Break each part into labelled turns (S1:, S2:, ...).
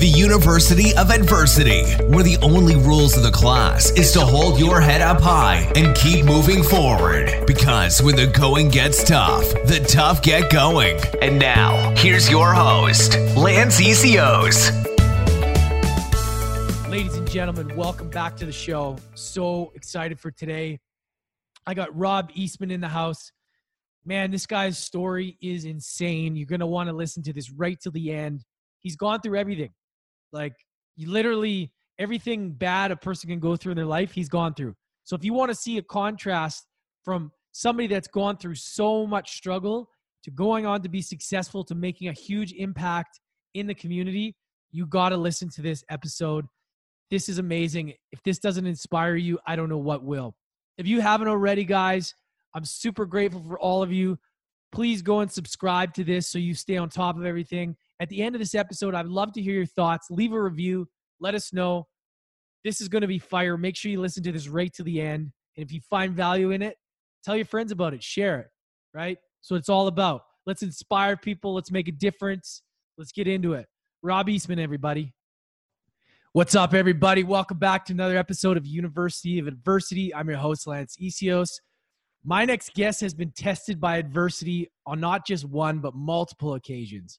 S1: the University of Adversity, where the only rules of the class is to hold your head up high and keep moving forward. Because when the going gets tough, the tough get going. And now, here's your host, Lance ECOs.
S2: Ladies and gentlemen, welcome back to the show. So excited for today. I got Rob Eastman in the house. Man, this guy's story is insane. You're going to want to listen to this right till the end he's gone through everything. Like you literally everything bad a person can go through in their life, he's gone through. So if you want to see a contrast from somebody that's gone through so much struggle to going on to be successful to making a huge impact in the community, you got to listen to this episode. This is amazing. If this doesn't inspire you, I don't know what will. If you haven't already, guys, I'm super grateful for all of you. Please go and subscribe to this so you stay on top of everything. At the end of this episode, I'd love to hear your thoughts. Leave a review. Let us know. This is going to be fire. Make sure you listen to this right to the end. And if you find value in it, tell your friends about it. Share it, right? So it's all about. Let's inspire people. Let's make a difference. Let's get into it. Rob Eastman, everybody. What's up, everybody? Welcome back to another episode of University of Adversity. I'm your host, Lance Isios. My next guest has been tested by adversity on not just one, but multiple occasions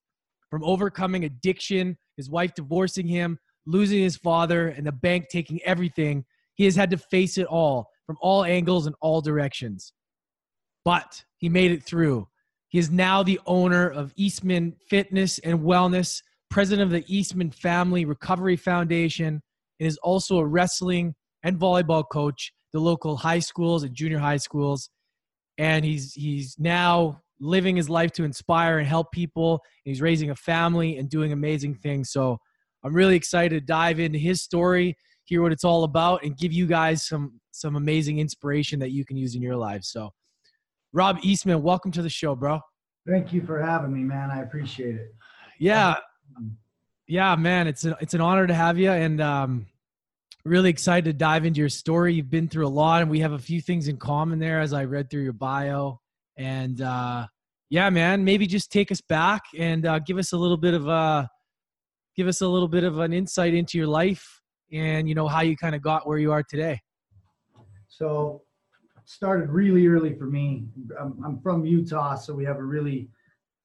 S2: from overcoming addiction, his wife divorcing him, losing his father, and the bank taking everything, he has had to face it all from all angles and all directions. But he made it through. He is now the owner of Eastman Fitness and Wellness, president of the Eastman Family Recovery Foundation, and is also a wrestling and volleyball coach, the local high schools and junior high schools. And he's he's now living his life to inspire and help people. And he's raising a family and doing amazing things. So I'm really excited to dive into his story, hear what it's all about, and give you guys some some amazing inspiration that you can use in your lives. So, Rob Eastman, welcome to the show, bro.
S3: Thank you for having me, man. I appreciate it.
S2: Yeah, yeah, man. It's a, it's an honor to have you, and um, really excited to dive into your story. You've been through a lot, and we have a few things in common there as I read through your bio. And uh, yeah, man, maybe just take us back and uh, give us a little bit of a uh, give us a little bit of an insight into your life and you know how you kind of got where you are today.
S3: So, started really early for me. I'm, I'm from Utah, so we have a really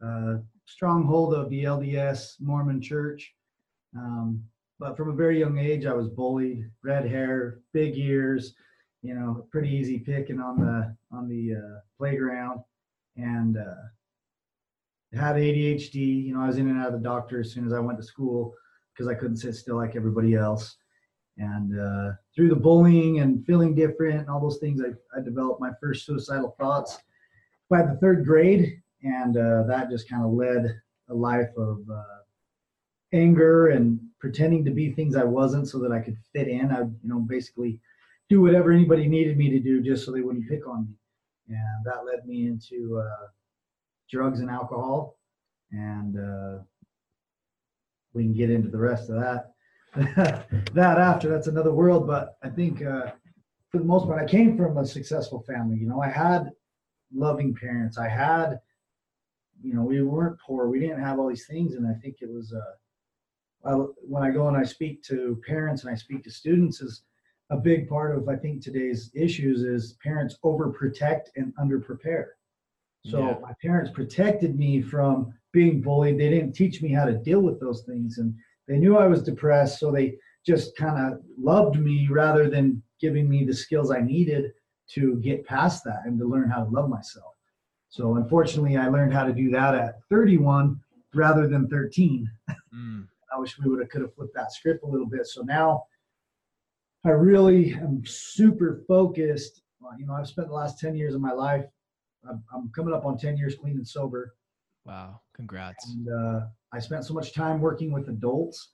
S3: uh, stronghold of the LDS Mormon Church. Um, but from a very young age, I was bullied. Red hair, big ears, you know, pretty easy picking on the on the uh, playground, and uh, had ADHD. You know, I was in and out of the doctor as soon as I went to school because I couldn't sit still like everybody else. And uh, through the bullying and feeling different and all those things, I, I developed my first suicidal thoughts by the third grade, and uh, that just kind of led a life of uh, anger and pretending to be things I wasn't so that I could fit in. I, you know, basically do whatever anybody needed me to do just so they wouldn't pick on me. And that led me into uh, drugs and alcohol. And uh, we can get into the rest of that. that after, that's another world. But I think uh, for the most part, I came from a successful family. You know, I had loving parents. I had, you know, we weren't poor. We didn't have all these things. And I think it was, uh, I, when I go and I speak to parents and I speak to students, is a big part of I think today's issues is parents overprotect and underprepare. So yeah. my parents protected me from being bullied. They didn't teach me how to deal with those things, and they knew I was depressed, so they just kind of loved me rather than giving me the skills I needed to get past that and to learn how to love myself. So unfortunately, I learned how to do that at 31 rather than 13. Mm. I wish we would have could have flipped that script a little bit. So now I really am super focused. You know, I've spent the last 10 years of my life. I'm, I'm coming up on 10 years clean and sober.
S2: Wow. Congrats.
S3: And uh, I spent so much time working with adults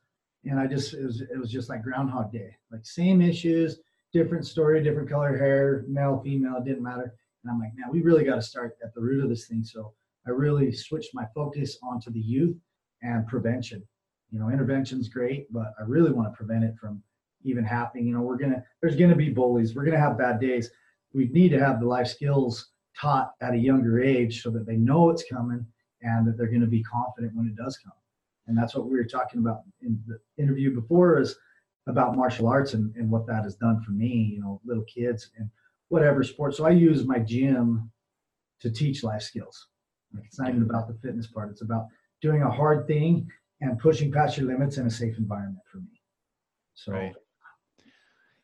S3: and I just, it was, it was just like Groundhog Day, like same issues, different story, different color hair, male, female, it didn't matter. And I'm like, man, we really got to start at the root of this thing. So I really switched my focus onto the youth and prevention. You know, intervention's great, but I really want to prevent it from even happening. You know, we're gonna there's gonna be bullies. We're gonna have bad days. We need to have the life skills taught at a younger age so that they know it's coming and that they're going to be confident when it does come. and that's what we were talking about in the interview before is about martial arts and, and what that has done for me you know little kids and whatever sport so i use my gym to teach life skills like it's not even about the fitness part it's about doing a hard thing and pushing past your limits in a safe environment for me so
S2: Right.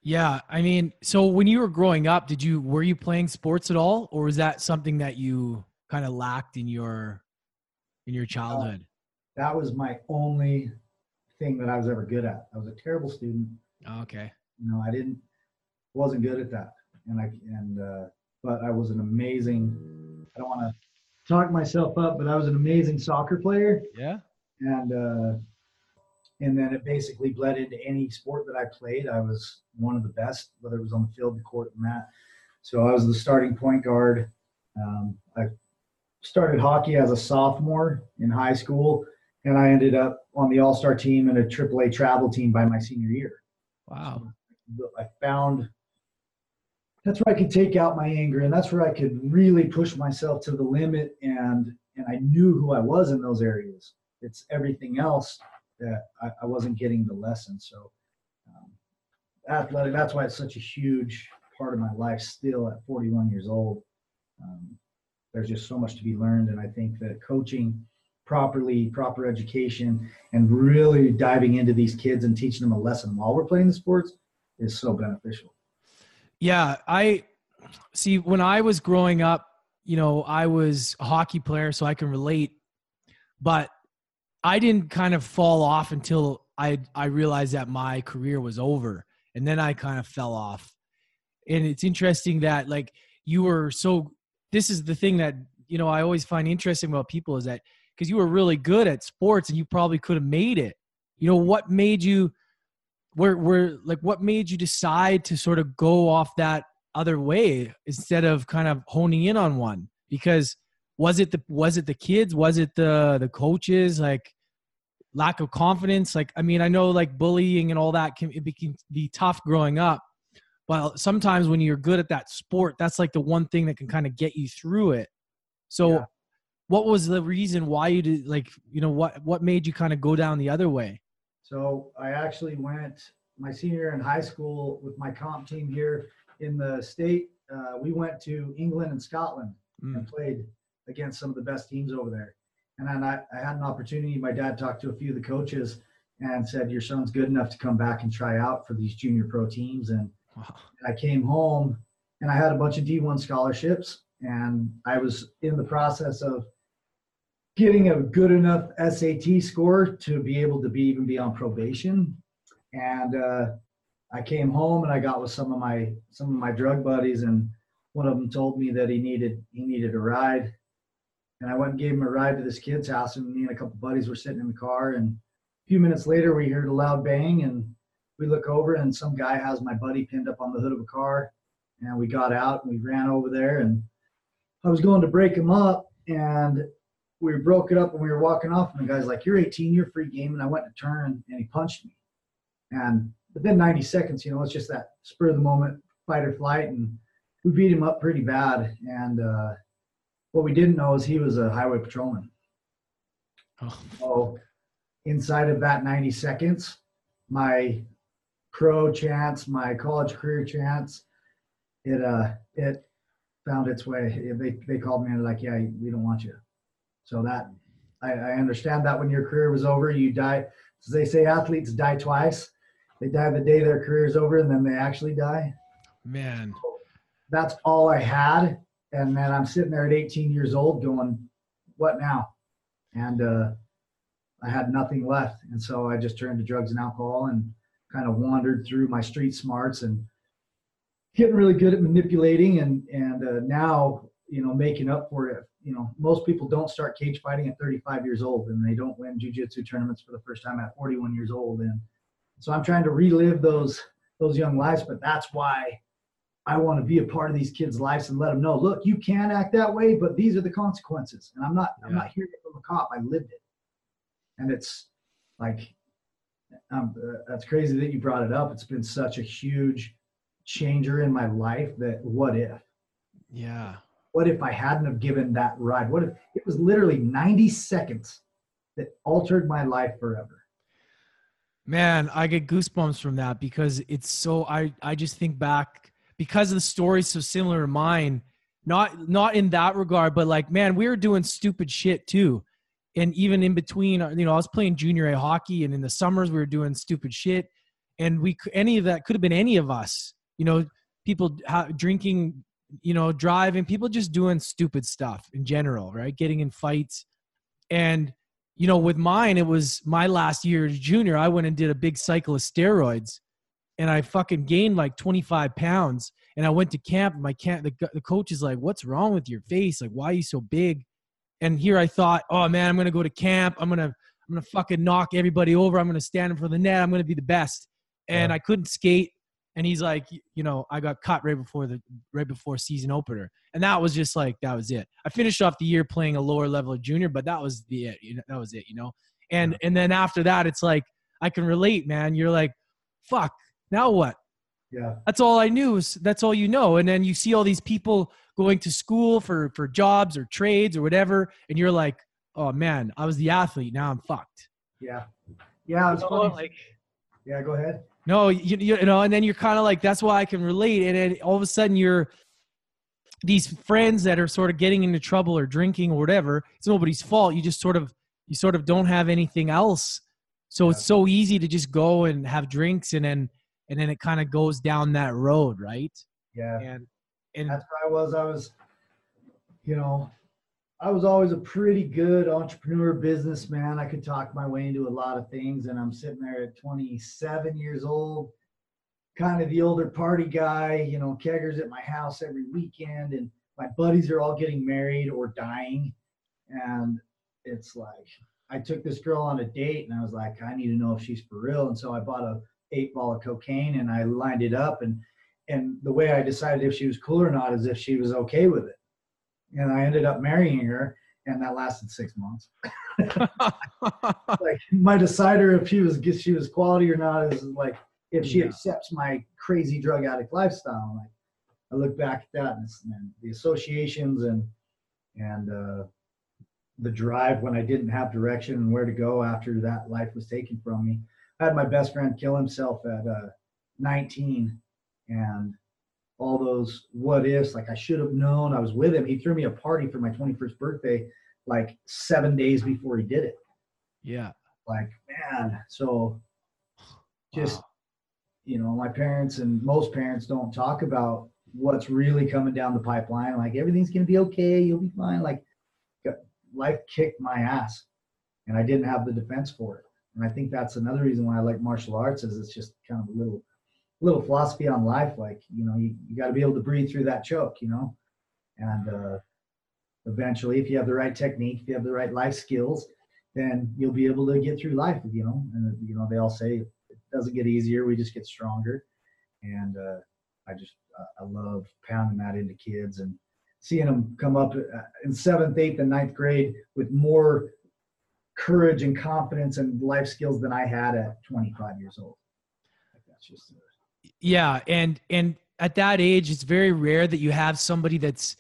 S2: Yeah, I mean, so when you were growing up, did you were you playing sports at all, or was that something that you kind of lacked in your in your childhood?
S3: that was my only thing that i was ever good at i was a terrible student
S2: Oh, okay.
S3: you know i didn't wasn't good at that and i and uh but i was an amazing i don't want to talk myself up but i was an amazing soccer player
S2: Yeah.
S3: and uh and then it basically bled into any sport that i played. I was one of the best whether it was on the field the court and that so i was the starting point guard. Um, i started hockey as a sophomore in high school and i ended up on the all-star team and a aaa travel team by my senior year.
S2: Wow.
S3: I found that's where I could take out my anger and that's where I could really push myself to the limit and and I knew who I was in those areas. It's everything else that I, I wasn't getting the lesson. So um, athletic, that's why it's such a huge part of my life still at 41 years old. Um, there's just so much to be learned and I think that coaching properly, proper education, and really diving into these kids and teaching them a lesson while we're playing the sports is so beneficial.
S2: Yeah, I see when I was growing up, you know, I was a hockey player so I can relate, but I didn't kind of fall off until I I realized that my career was over and then I kind of fell off. And it's interesting that like you were so this is the thing that you know I always find interesting about people is that because you were really good at sports and you probably could have made it. You know, what made you where where like what made you decide to sort of go off that other way instead of kind of honing in on one because was it the was it the kids was it the the coaches like lack of confidence like i mean i know like bullying and all that can it can be tough growing up but sometimes when you're good at that sport that's like the one thing that can kind of get you through it so
S3: Yeah.
S2: what was the reason why you did like you know what what made you kind of go down the other way
S3: So I actually went my senior year in high school with my comp team here in the state. Uh, we went to England and Scotland
S2: Mm.
S3: and played against some of the best teams over there. And then I, I had an opportunity. My dad talked to a few of the coaches and said, "Your son's good enough to come back and try out for these junior pro teams." And
S2: Wow.
S3: I came home and I had a bunch of D1 scholarships, and I was in the process of getting a good enough SAT score to be able to be even be on probation. And uh, I came home and I got with some of my some of my drug buddies, and one of them told me that he needed he needed a ride, and I went and gave him a ride to this kid's house, and me and a couple buddies were sitting in the car, and a few minutes later we heard a loud bang, and we look over and some guy has my buddy pinned up on the hood of a car and we got out and we ran over there and i was going to break him up and we broke it up and we were walking off and the guy's like you're 18 you're free game and i went to turn and he punched me. And within 90 seconds you know it's just that spur of the moment fight or flight and we beat him up pretty bad and uh, what we didn't know is he was a highway patrolman
S2: Oh,
S3: so inside of that 90 seconds, my pro chance, my college career chance, it uh it found its way. They they called me and like, yeah, we don't want you. So that I, I understand that when your career was over, you die. As they say, athletes die twice. They die the day their career is over, and then they actually die.
S2: man.
S3: That's all I had, and then I'm sitting there at 18 years old, going, "What now?" And uh, I had nothing left, and so I just turned to drugs and alcohol and kind of wandered through my street smarts and getting really good at manipulating and and uh, now you know making up for it. You know, most people don't start cage fighting at 35 years old, and they don't win jujitsu tournaments for the first time at 41 years old. And so I'm trying to relive those those young lives, but that's why I want to be a part of these kids' lives and let them know, look, you can act that way, but these are the consequences. And I'm not I'm not hearing it from a cop. I lived it, and it's like um, uh, that's crazy that you brought it up. It's been such a huge changer in my life that what if?
S2: Yeah.
S3: What if I hadn't have given that ride? What if it was literally 90 seconds that altered my life forever.
S2: Man, I get goosebumps from that because it's so I I just think back because the story's so similar to mine. Not not in that regard, but like man, we were doing stupid shit too. And even in between, you know, I was playing junior A hockey, and in the summers we were doing stupid shit. And we any of that could have been any of us. You know, people drinking, you know, driving, people just doing stupid stuff in general, right? Getting in fights, and you know, with mine, it was my last year as junior. I went and did a big cycle of steroids, and I fucking gained like 25 pounds. And I went to camp. My camp, the, the coach is like, "What's wrong with your face? Like, why are you so big?" And here I thought, "Oh man, I'm gonna go to camp. I'm gonna, I'm gonna fucking knock everybody over. I'm gonna stand in front of the net. I'm gonna be the best." And
S3: Yeah.
S2: I couldn't skate. And he's like, you know, I got cut right before the right before season opener, and that was just like that was it. I finished off the year playing a lower level of junior, but that was the it. You know, that was it. You know, and and then after that, it's like I can relate, man. You're like, fuck. Now what?
S3: Yeah.
S2: That's all I knew. That's all you know. And then you see all these people going to school for for jobs or trades or whatever, and you're like, oh man, I was the athlete. Now I'm fucked.
S3: Yeah. Yeah. It's
S2: You know,
S3: funny.
S2: like,
S3: yeah. Go ahead.
S2: no, you, you know, and then you're kind of like, that's why I can relate. And then all of a sudden, you're these friends that are sort of getting into trouble or drinking or whatever. It's nobody's fault. You just sort of, you sort of don't have anything else. So it's so easy to just go and have drinks, and then, and then it kind of goes down that road, right?
S3: Yeah.
S2: And, and
S3: That's where I was. I was, you know, I was always a pretty good entrepreneur businessman. I could talk my way into a lot of things, and I'm sitting there at 27 years old, kind of the older party guy. You know, keggers at my house every weekend, and my buddies are all getting married or dying, and it's like I took this girl on a date, and I was like, I need to know if she's for real, and so I bought a eight ball of cocaine, and I lined it up, and and the way I decided if she was cool or not is if she was okay with it. And I ended up marrying her, and that lasted six months. Like my decider if she was if she was quality or not is like if she
S2: Yeah.
S3: accepts my crazy drug addict lifestyle. Like I look back at that and, and the associations and and uh, the drive when I didn't have direction and where to go after that life was taken from me. I had my best friend kill himself at uh, 19 and all those what ifs like i should have known i was with him. He threw me a party for my 21st birthday like seven days before he did it.
S2: Yeah.
S3: like man so just
S2: Wow.
S3: you know my parents and most parents don't talk about what's really coming down the pipeline. Like everything's going to be okay you'll be fine. Like life kicked my ass and i didn't have the defense for it and i think that's another reason why i like martial arts is it's just kind of a little little philosophy on life like you know you, you got to be able to breathe through that choke you know? And uh eventually if you have the right technique if you have the right life skills then you'll be able to get through life you know? And you know they all say it doesn't get easier we just get stronger. And uh i just uh, i love pounding that into kids and seeing them come up uh, in seventh eighth and ninth grade with more courage and confidence and life skills than i had at 25 years old that's just
S2: Yeah, and and at that age, it's very rare that you have somebody that's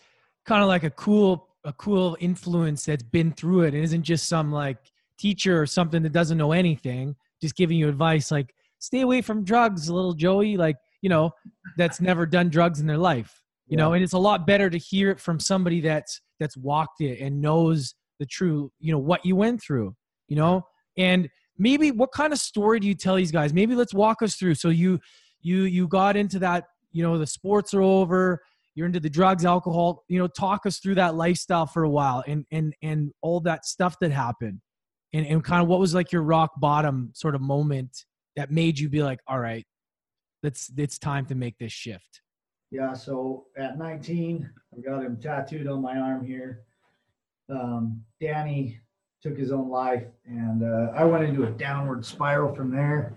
S2: kind of like a cool a cool influence that's been through it and isn't just some like teacher or something that doesn't know anything, just giving you advice like stay away from drugs, little Joey, like you know that's never done drugs in their life, you know. And it's a lot better to hear it from somebody that's that's walked it and knows the true, you know, what you went through, you know. And maybe what kind of story do you tell these guys? Maybe let's walk us through. So you you you got into that you know the sports are over you're into the drugs alcohol you know talk us through that lifestyle for a while and and and all that stuff that happened and and kind of what was like your rock bottom sort of moment that made you be like all right it's it's time to make this shift
S3: Yeah, so at 19, I got him tattooed on my arm here. Um, Danny took his own life, and uh, I went into a downward spiral from there.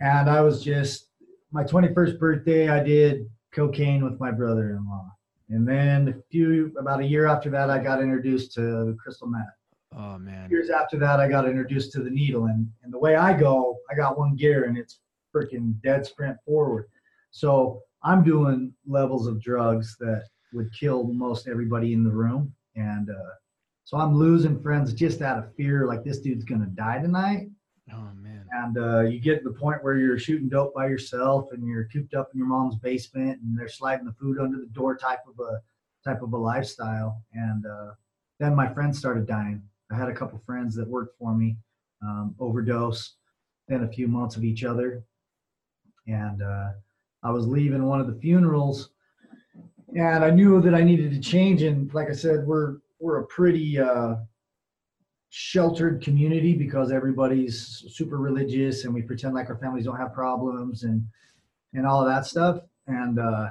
S3: And I was just my 21st birthday. I did cocaine with my brother-in-law, and then a few about a year after that, I got introduced to crystal meth.
S2: oh man
S3: Years after that, I got introduced to the needle, and and the way I go, I got one gear, and it's freaking dead sprint forward. So I'm doing levels of drugs that would kill most everybody in the room. And uh, So I'm losing friends just out of fear, like this dude's gonna die tonight.
S2: Oh man.
S3: And uh, you get to the point where you're shooting dope by yourself, and you're cooped up in your mom's basement, and they're sliding the food under the door, type of a type of a lifestyle. And uh, then my friends started dying. I had a couple friends that worked for me, um, overdose, then a few months of each other, and uh, I was leaving one of the funerals, and I knew that I needed to change. And like I said, we're we're a pretty uh, sheltered community because everybody's super religious, and we pretend like our families don't have problems and and all of that stuff. And uh,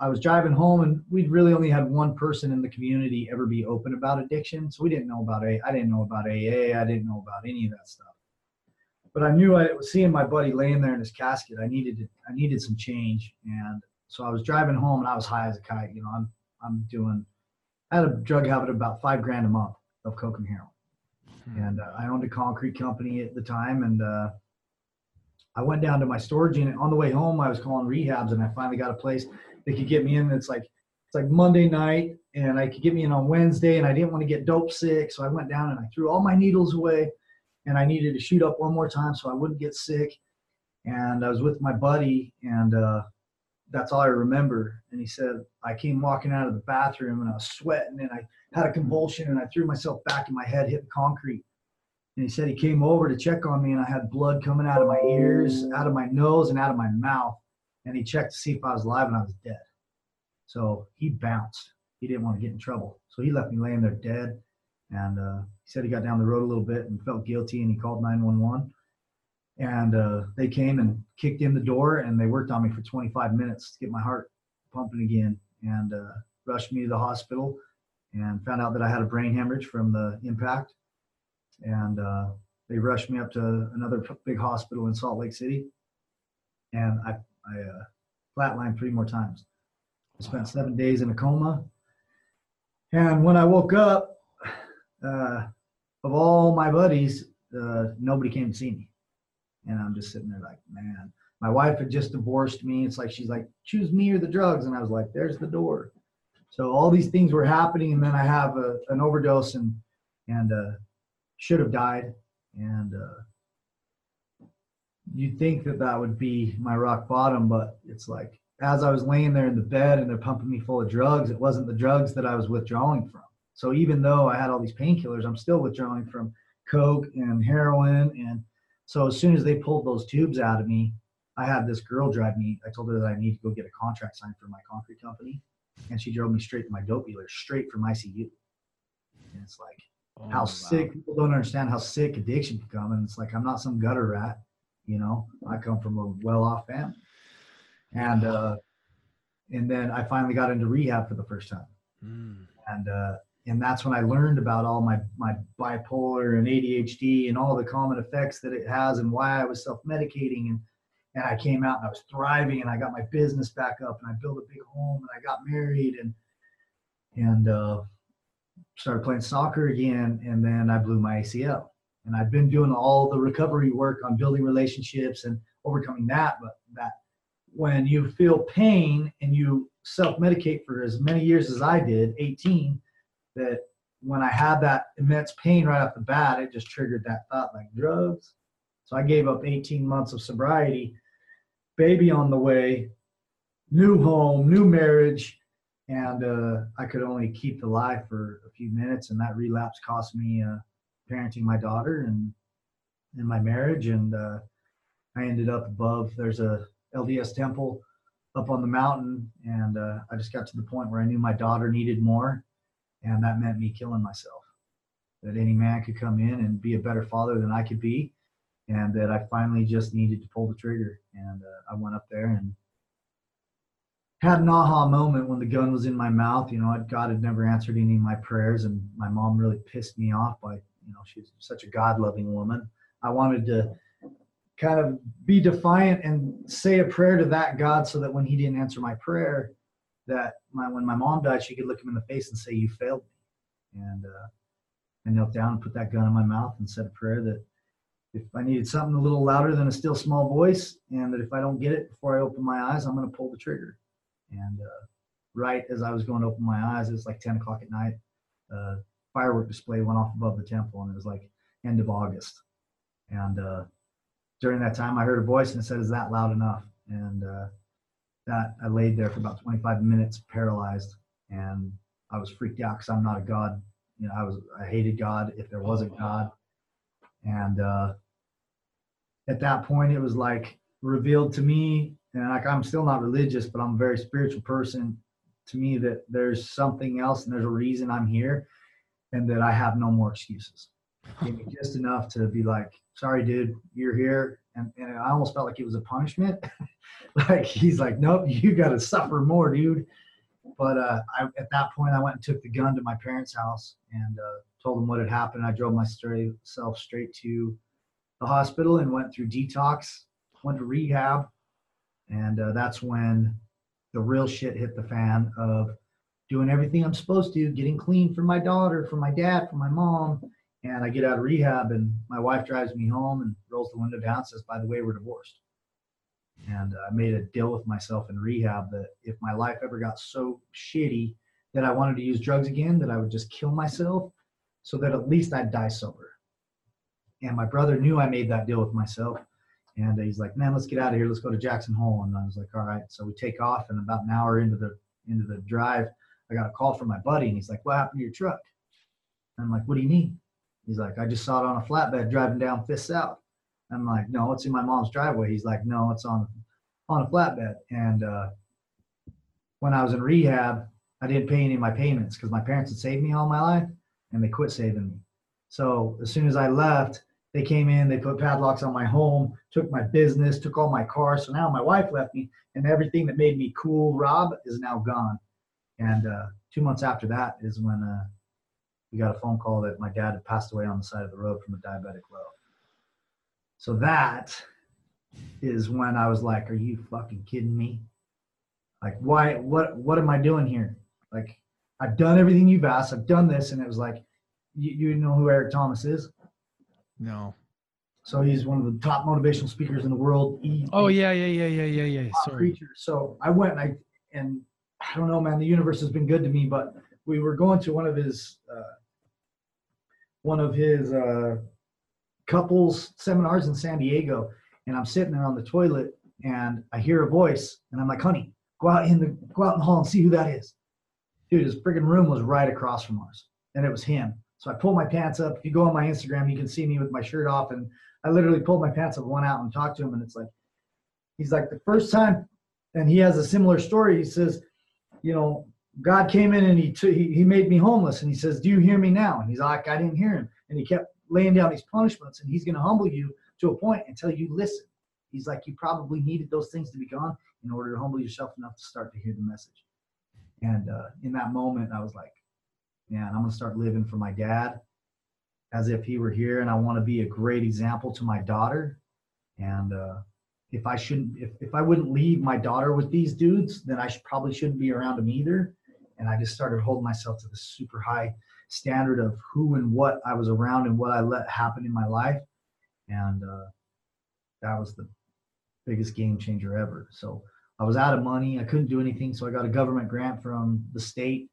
S3: I was driving home, and we'd really only had one person in the community ever be open about addiction, so we didn't know about A. I didn't know about AA. I didn't know about any of that stuff but I knew I was seeing my buddy laying there in his casket. I needed to, I needed some change, and so I was driving home and I was high as a kite. You know, I'm I'm doing. I had a drug habit of about five grand a month of coke and heroin, hmm. and uh, I owned a concrete company at the time, and uh, I went down to my storage unit. On the way home, I was calling rehabs, and I finally got a place that could get me in. It's like it's like Monday night, and I could get me in on Wednesday, and I didn't want to get dope sick, so I went down and I threw all my needles away and I needed to shoot up one more time so I wouldn't get sick. And I was with my buddy, and uh, that's all I remember. And he said, I came walking out of the bathroom and I was sweating and I had a convulsion and I threw myself back and my head hit concrete. And he said he came over to check on me and I had blood coming out of my ears, out of my nose, and out of my mouth. And he checked to see if I was alive and I was dead. So he bounced. He didn't want to get in trouble. So he left me laying there dead. And uh, he said he got down the road a little bit and felt guilty, and he called 911. And uh, they came and kicked in the door, and they worked on me for 25 minutes to get my heart pumping again, and uh, rushed me to the hospital, and found out that I had a brain hemorrhage from the impact. And uh, they rushed me up to another big hospital in Salt Lake City, and I, I uh, flatlined three more times. I spent seven days in a coma. And when I woke up, uh, of all my buddies, uh, nobody came to see me. And I'm just sitting there like, man, my wife had just divorced me. It's like, she's like, choose me or the drugs. And I was like, there's the door. So all these things were happening. And then I have a, an overdose and, and uh, should have died. And uh, you'd think that that would be my rock bottom, but it's like, as I was laying there in the bed and they're pumping me full of drugs, it wasn't the drugs that I was withdrawing from. So even though I had all these painkillers, I'm still withdrawing from coke and heroin. And so as soon as they pulled those tubes out of me, I had this girl drive me. I told her that I need to go get a contract signed for my concrete company, and she drove me straight to my dope dealer, straight from ICU. And it's like oh, how wow. sick people don't understand how sick addiction can come. And it's like I'm not some gutter rat, you know. I come from a well-off family, and uh, and then I finally got into rehab for the first time, mm. and uh, and that's when I learned about all my my bipolar and ADHD and all the common effects that it has and why I was self-medicating. And and I came out and I was thriving and I got my business back up and I built a big home and I got married and and uh, started playing soccer again. And then I blew my ACL and I've been doing all the recovery work on building relationships and overcoming that. But that when you feel pain and you self-medicate for as many years as I did 18 that when I had that immense pain right off the bat, it just triggered that thought like drugs. So I gave up 18 months of sobriety, baby on the way, new home, new marriage, and uh, I could only keep the life for a few minutes, and that relapse cost me uh, parenting my daughter and in my marriage, and uh, I ended up above. There's a LDS temple up on the mountain, and uh, I just got to the point where I knew my daughter needed more, and that meant me killing myself. That any man could come in and be a better father than I could be, and that I finally just needed to pull the trigger. And uh, I went up there and had an aha moment when the gun was in my mouth. You know, God had never answered any of my prayers, and my mom really pissed me off by, you know, she's such a God loving woman. I wanted to kind of be defiant and say a prayer to that God so that when He didn't answer my prayer, that my when my mom died, she could look him in the face and say, "You failed me." And uh, I knelt down and put that gun in my mouth and said a prayer that if I needed something a little louder than a still small voice, and that if I don't get it before I open my eyes, I'm going to pull the trigger. And uh, right as I was going to open my eyes, it was like 10 o'clock at night. Uh, firework display went off above the temple, and it was like end of August. And uh, during that time, I heard a voice and it said, "Is that loud enough?" And uh, that I laid there for about 25 minutes, paralyzed, and I was freaked out because I'm not a god. You know, I was I hated God if there was a God, and uh, at that point, it was like revealed to me, and like I'm still not religious, but I'm a very spiritual person. To me, that there's something else, and there's a reason I'm here, and that I have no more excuses. Gave me just enough to be like, sorry, dude, you're here. And, and I almost felt like it was a punishment. like he's like, nope, you got to suffer more, dude. But uh, I, at that point, I went and took the gun to my parents' house and uh, told them what had happened. I drove myself straight to the hospital and went through detox, went to rehab, and uh, that's when the real shit hit the fan of doing everything I'm supposed to, getting clean for my daughter, for my dad, for my mom, and I get out of rehab, and my wife drives me home and rolls the window down, says, "By the way, we're divorced." And I made a deal with myself in rehab that if my life ever got so shitty that I wanted to use drugs again, that I would just kill myself, so that at least I'd die sober. And my brother knew I made that deal with myself, and he's like, "Man, let's get out of here. Let's go to Jackson Hole." And I was like, "All right." So we take off, and about an hour into the into the drive, I got a call from my buddy, and he's like, "What happened to your truck?" And I'm like, "What do you mean?" He's like, I just saw it on a flatbed driving down Fifth South. I'm like, no, it's in my mom's driveway. He's like, no, it's on on a flatbed. And uh, when I was in rehab, I didn't pay any of my payments because my parents had saved me all my life, and they quit saving me. So as soon as I left, they came in, they put padlocks on my home, took my business, took all my cars. So now my wife left me, and everything that made me cool, Rob, is now gone. And uh, two months after that is when uh, we got a phone call that my dad had passed away on the side of the road from a diabetic low. So that is when I was like, "Are you fucking kidding me? Like, why? What? What am I doing here? Like, I've done everything you've asked. I've done this, and it was like, you, you know who Eric Thomas is?
S2: No.
S3: So he's one of the top motivational speakers in the world. He,
S2: oh yeah, yeah, yeah, yeah, yeah, yeah. Sorry.
S3: Preacher. So I went and I and I don't know, man. The universe has been good to me, but we were going to one of his uh, one of his uh, couples seminars in San Diego, and I'm sitting there on the toilet, and I hear a voice, and I'm like, "Honey, go out in the go out in the hall and see who that is." Dude, his friggin' room was right across from ours, and it was him. So I pulled my pants up. If you go on my Instagram, you can see me with my shirt off, and I literally pulled my pants up, went out, and talked to him, and it's like, he's like the first time, and he has a similar story. He says, you know, God came in and he, t- he made me homeless, and he says, "Do you hear me now?" And he's like, "I didn't hear him," and he kept laying down these punishments, and he's going to humble you to a point until you listen. He's like, you probably needed those things to be gone in order to humble yourself enough to start to hear the message. And uh, in that moment, I was like, man, I'm going to start living for my dad as if he were here, and I want to be a great example to my daughter. And uh, if I shouldn't, if, if I wouldn't leave my daughter with these dudes, then I should, probably shouldn't be around them either and I just started holding myself to this super high standard of who and what I was around and what I let happen in my life, and uh, that was the biggest game changer ever. So I was out of money, I couldn't do anything, so I got a government grant from the state,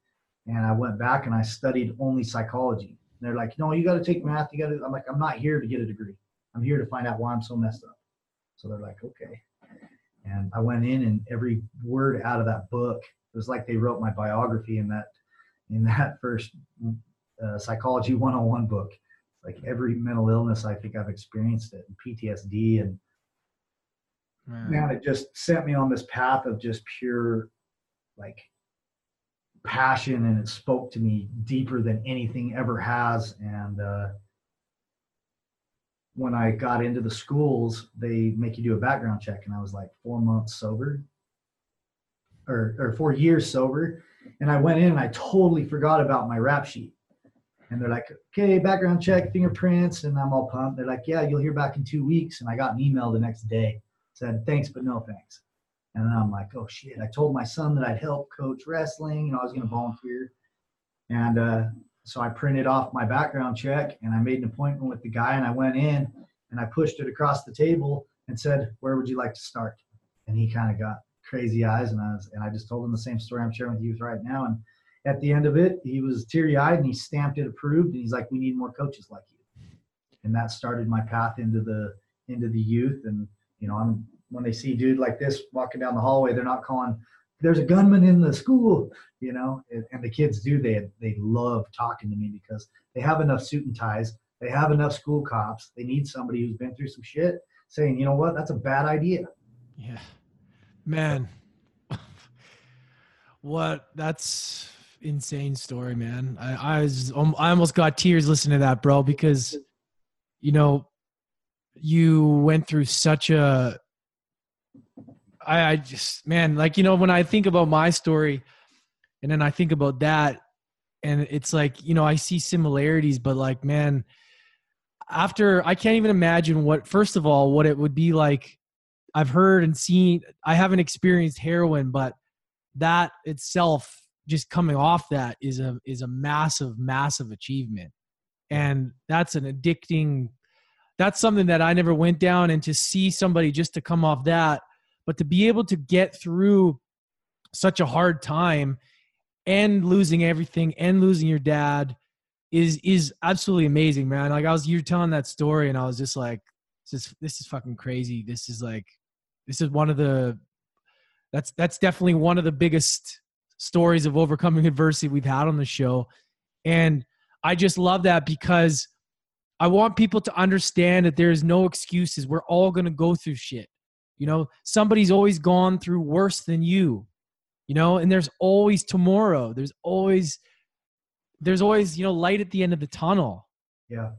S3: and I went back and I studied only psychology. And they're like, no, you got to take math. You got to. I'm like, I'm not here to get a degree. I'm here to find out why I'm so messed up. So they're like, okay. And I went in, and every word out of that book it was like they wrote my biography in that in that first uh, psychology 101 book. Like every mental illness i think i've experienced it and ptsd and man. man it just sent me on this path of just pure like passion and it spoke to me deeper than anything ever has. And uh, when i got into the schools they make you do a background check and i was like four months sober or, or four years sober. And I went in and I totally forgot about my rap sheet. And they're like, okay, background check, fingerprints. And I'm all pumped. They're like, yeah, you'll hear back in two weeks. And I got an email the next day said, thanks, but no thanks. And then I'm like, oh shit. I told my son that I'd help coach wrestling. Know, I was going to volunteer. And uh, so I printed off my background check and I made an appointment with the guy and I went in and I pushed it across the table and said, where would you like to start? And he kind of got crazy eyes, and I was, and I just told him the same story I'm sharing with you right now, and at the end of it, he was teary eyed and he stamped it approved. And he's like, "We need more coaches like you." And that started my path into the into the youth. And you know, I'm when they see dude like this walking down the hallway, they're not calling. There's a gunman in the school, you know, and, and the kids do. They they love talking to me because they have enough suit and ties. They have enough school cops. They need somebody who's been through some shit saying, you know what, that's a bad idea.
S2: Yeah, man. what? That's insane story, man. I I was um, I almost got tears listening to that, bro, because you know you went through such a I, I just man like you know when i think about my story and then i think about that and it's like you know i see similarities but like man after i can't even imagine what first of all what it would be like i've heard and seen i haven't experienced heroin but that itself just coming off that is a is a massive massive achievement. And that's an addicting that's something that i never went down and to see somebody just to come off that but to be able to get through such a hard time and losing everything and losing your dad is is absolutely amazing man. Like i was you're telling that story and i was just like this is this is fucking crazy. This is like this is one of the that's that's definitely one of the biggest stories of overcoming adversity we've had on the show. And i just love that because i want people to understand that there's no excuses. We're all going to go through shit. You know somebody's always gone through worse than you you know and there's always tomorrow. There's always there's always you know light at the end of the tunnel.
S3: Yeah.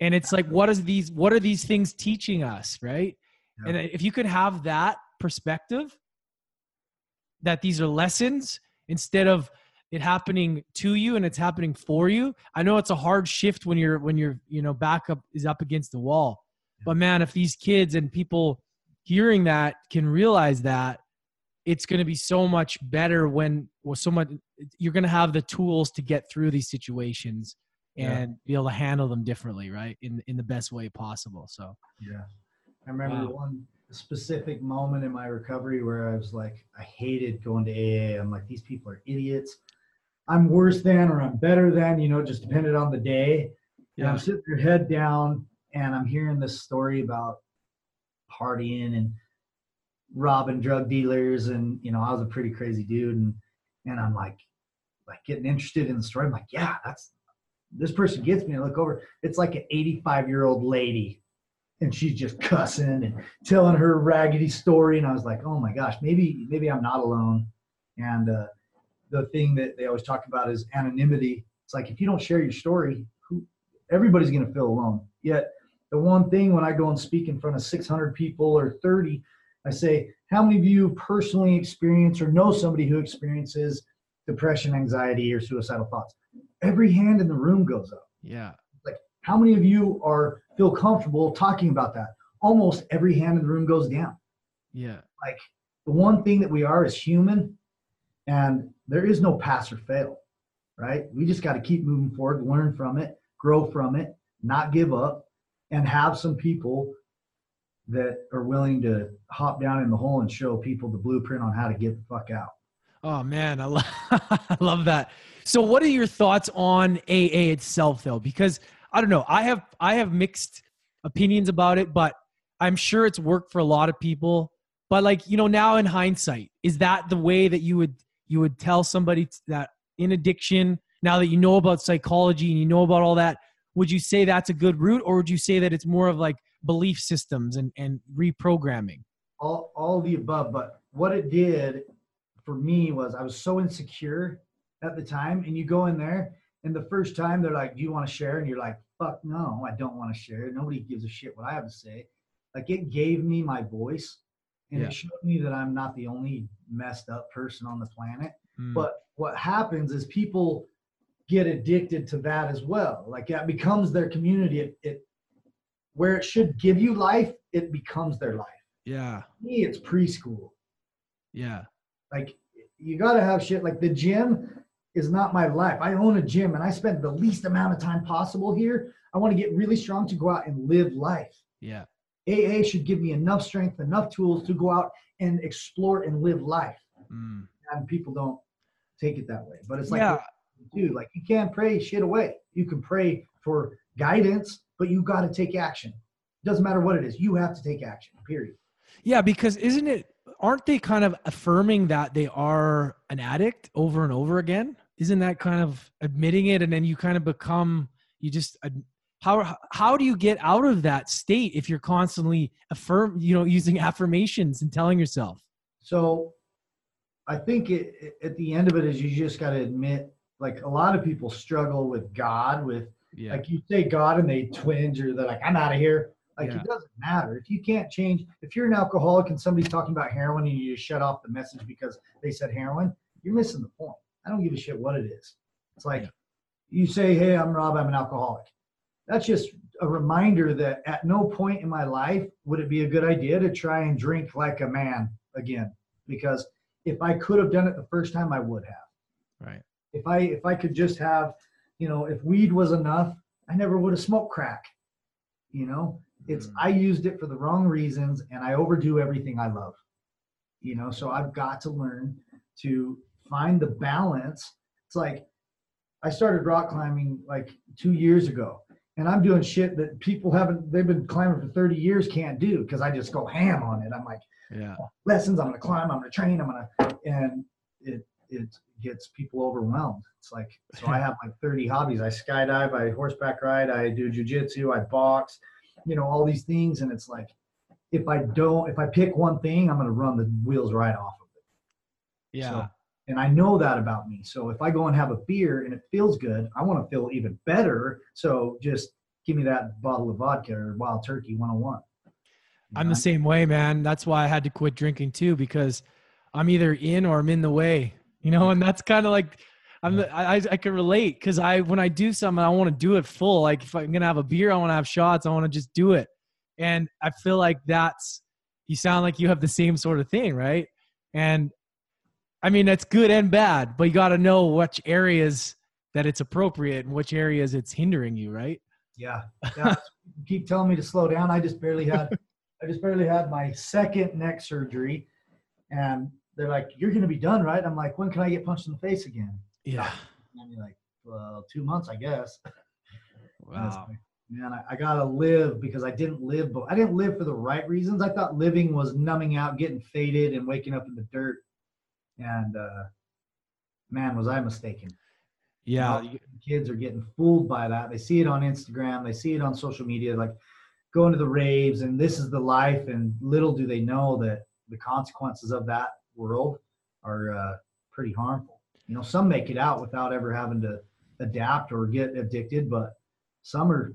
S2: and it's like what is these what are these things teaching us right
S3: Yeah.
S2: and if you could have that perspective that these are lessons instead of it happening to you and it's happening for you i know it's a hard shift when you're when you're you know back up is up against the wall but man if these kids and people hearing that can realize that it's going to be so much better when well, so much you're going to have the tools to get through these situations
S3: Yeah.
S2: and be able to handle them differently right in in the best way possible so
S3: Yeah. I remember
S2: Wow.
S3: one specific moment in my recovery where I was like, I hated going to AA. I'm like, these people are idiots. I'm worse than or I'm better than, you know, just depended on the day. And I'm sitting there head down and I'm hearing this story about partying and robbing drug dealers and you know, I was a pretty crazy dude and and I'm like like getting interested in the story. I'm like, yeah, that's this person gets me. I look over, it's like an 85 year old lady and she's just cussing and telling her raggedy story. And I was like, oh my gosh, maybe maybe I'm not alone. And uh, the thing that they always talk about is anonymity. It's like if you don't share your story, who everybody's gonna feel alone. Yet the one thing when I go and speak in front of 600 people or 30, I say, how many of you personally experience or know somebody who experiences depression, anxiety, or suicidal thoughts? Every hand in the room goes up.
S2: yeah
S3: How many of you are feel comfortable talking about that? Almost every hand in the room goes down.
S2: yeah
S3: Like the one thing that we are is human, and there is no pass or fail, right? We just got to keep moving forward, learn from it, grow from it, not give up, and have some people that are willing to hop down in the hole and show people the blueprint on how to get the fuck out.
S2: Oh man, I love, I love that. So, what are your thoughts on AA itself, though? Because I don't know, I have I have mixed opinions about it, but I'm sure it's worked for a lot of people. But like you know, now in hindsight, is that the way that you would you would tell somebody that in addiction? Now that you know about psychology and you know about all that, would you say that's a good route, or would you say that it's more of like belief systems and and reprogramming?
S3: all all the above but what it did for me was i was so insecure at the time and you go in there and the first time they're like do you want to share and you're like fuck no i don't want to share. Nobody gives a shit what i have to say. Like it gave me my voice and
S2: Yeah.
S3: it showed me that i'm not the only messed up person on the planet.
S2: Mm,
S3: but what happens is people get addicted to that as well. Like that becomes their community. It, it where it should give you life it becomes their life.
S2: Yeah,
S3: me, it's preschool.
S2: yeah,
S3: Like you got to have shit. Like the gym is not my life. I own a gym and I spend the least amount of time possible here. I want to get really strong to go out and live life.
S2: yeah,
S3: AA should give me enough strength, enough tools to go out and explore and live life.
S2: mm,
S3: And people don't take it that way. But it's like,
S2: yeah.
S3: dude, like you can't pray shit away. You can pray for guidance, but you got to take action. It Doesn't matter what it is. You have to take action. Period.
S2: Yeah, because isn't it? Aren't they kind of affirming that they are an addict over and over again? Isn't that kind of admitting it, and then you kind of become you just how how do you get out of that state if you're constantly affirm you know using affirmations and telling yourself?
S3: So, I think it, at the end of it is you just got to admit, like a lot of people struggle with God, with
S2: Yeah.
S3: like you say God and they twinge or they're like, I'm out of here. Like
S2: Yeah.
S3: it doesn't matter. If you can't change, if you're an alcoholic and somebody's talking about heroin and you just shut off the message because they said heroin, you're missing the point. I don't give a shit what it is. It's like
S2: Yeah.
S3: you say, Hey, I'm Rob, I'm an alcoholic. That's just a reminder that at no point in my life would it be a good idea to try and drink like a man again. Because if I could have done it the first time, I would have
S2: right.
S3: if I if I could just have, you know, if weed was enough, I never would have smoked crack. You know, it's
S2: Mm.
S3: I used it for the wrong reasons and I overdo everything I love. You know, so I've got to learn to find the balance. It's like I started rock climbing like 2 years ago and I'm doing shit that people haven't they've been climbing for 30 years can't do because I just go ham on it. I'm like
S2: Yeah.
S3: lessons. I'm going to climb. I'm going to train. I'm going to, and it it gets people overwhelmed. It's like so. I have like 30 hobbies. I skydive. I horseback ride. I do jujitsu. I box. You know all these things, and it's like if I don't, if I pick one thing, I'm going to run the wheels right off of it.
S2: Yeah.
S3: So- And I know that about me. So if I go and have a beer and it feels good, I want to feel even better. So just give me that bottle of vodka or wild turkey 101. You
S2: I'm the same way, man. That's why I had to quit drinking too because I'm either in or I'm in the way, you know. And that's kind of like I'm. The, I I- I can relate because I when I do something, I want to do it full. Like if I'm gonna have a beer, I want to have shots. I want to just do it. And I feel like that's. You sound like you have the same sort of thing, right? And I mean that's good and bad, but you got to know which areas that it's appropriate and which areas it's hindering you, right?
S3: Yeah. yeah. keep telling me to slow down. I just barely had I just barely had my second neck surgery and they're like, You're gonna be done, right? I'm like, when can I get punched in the face again?
S2: Yeah.
S3: And you're like, Well, two months, I guess.
S2: Wow.
S3: like, Man, I, I gotta live because I didn't live, but I didn't live for the right reasons. I thought living was numbing out, getting faded, and waking up in the dirt. And uh, man, was I mistaken
S2: Yeah.
S3: know, kids are getting fooled by that. They see it on Instagram, they see it on social media, like going to the raves, and this is the life. And little do they know that the consequences of that world are uh, pretty harmful. You know, some make it out without ever having to adapt or get addicted, but some are.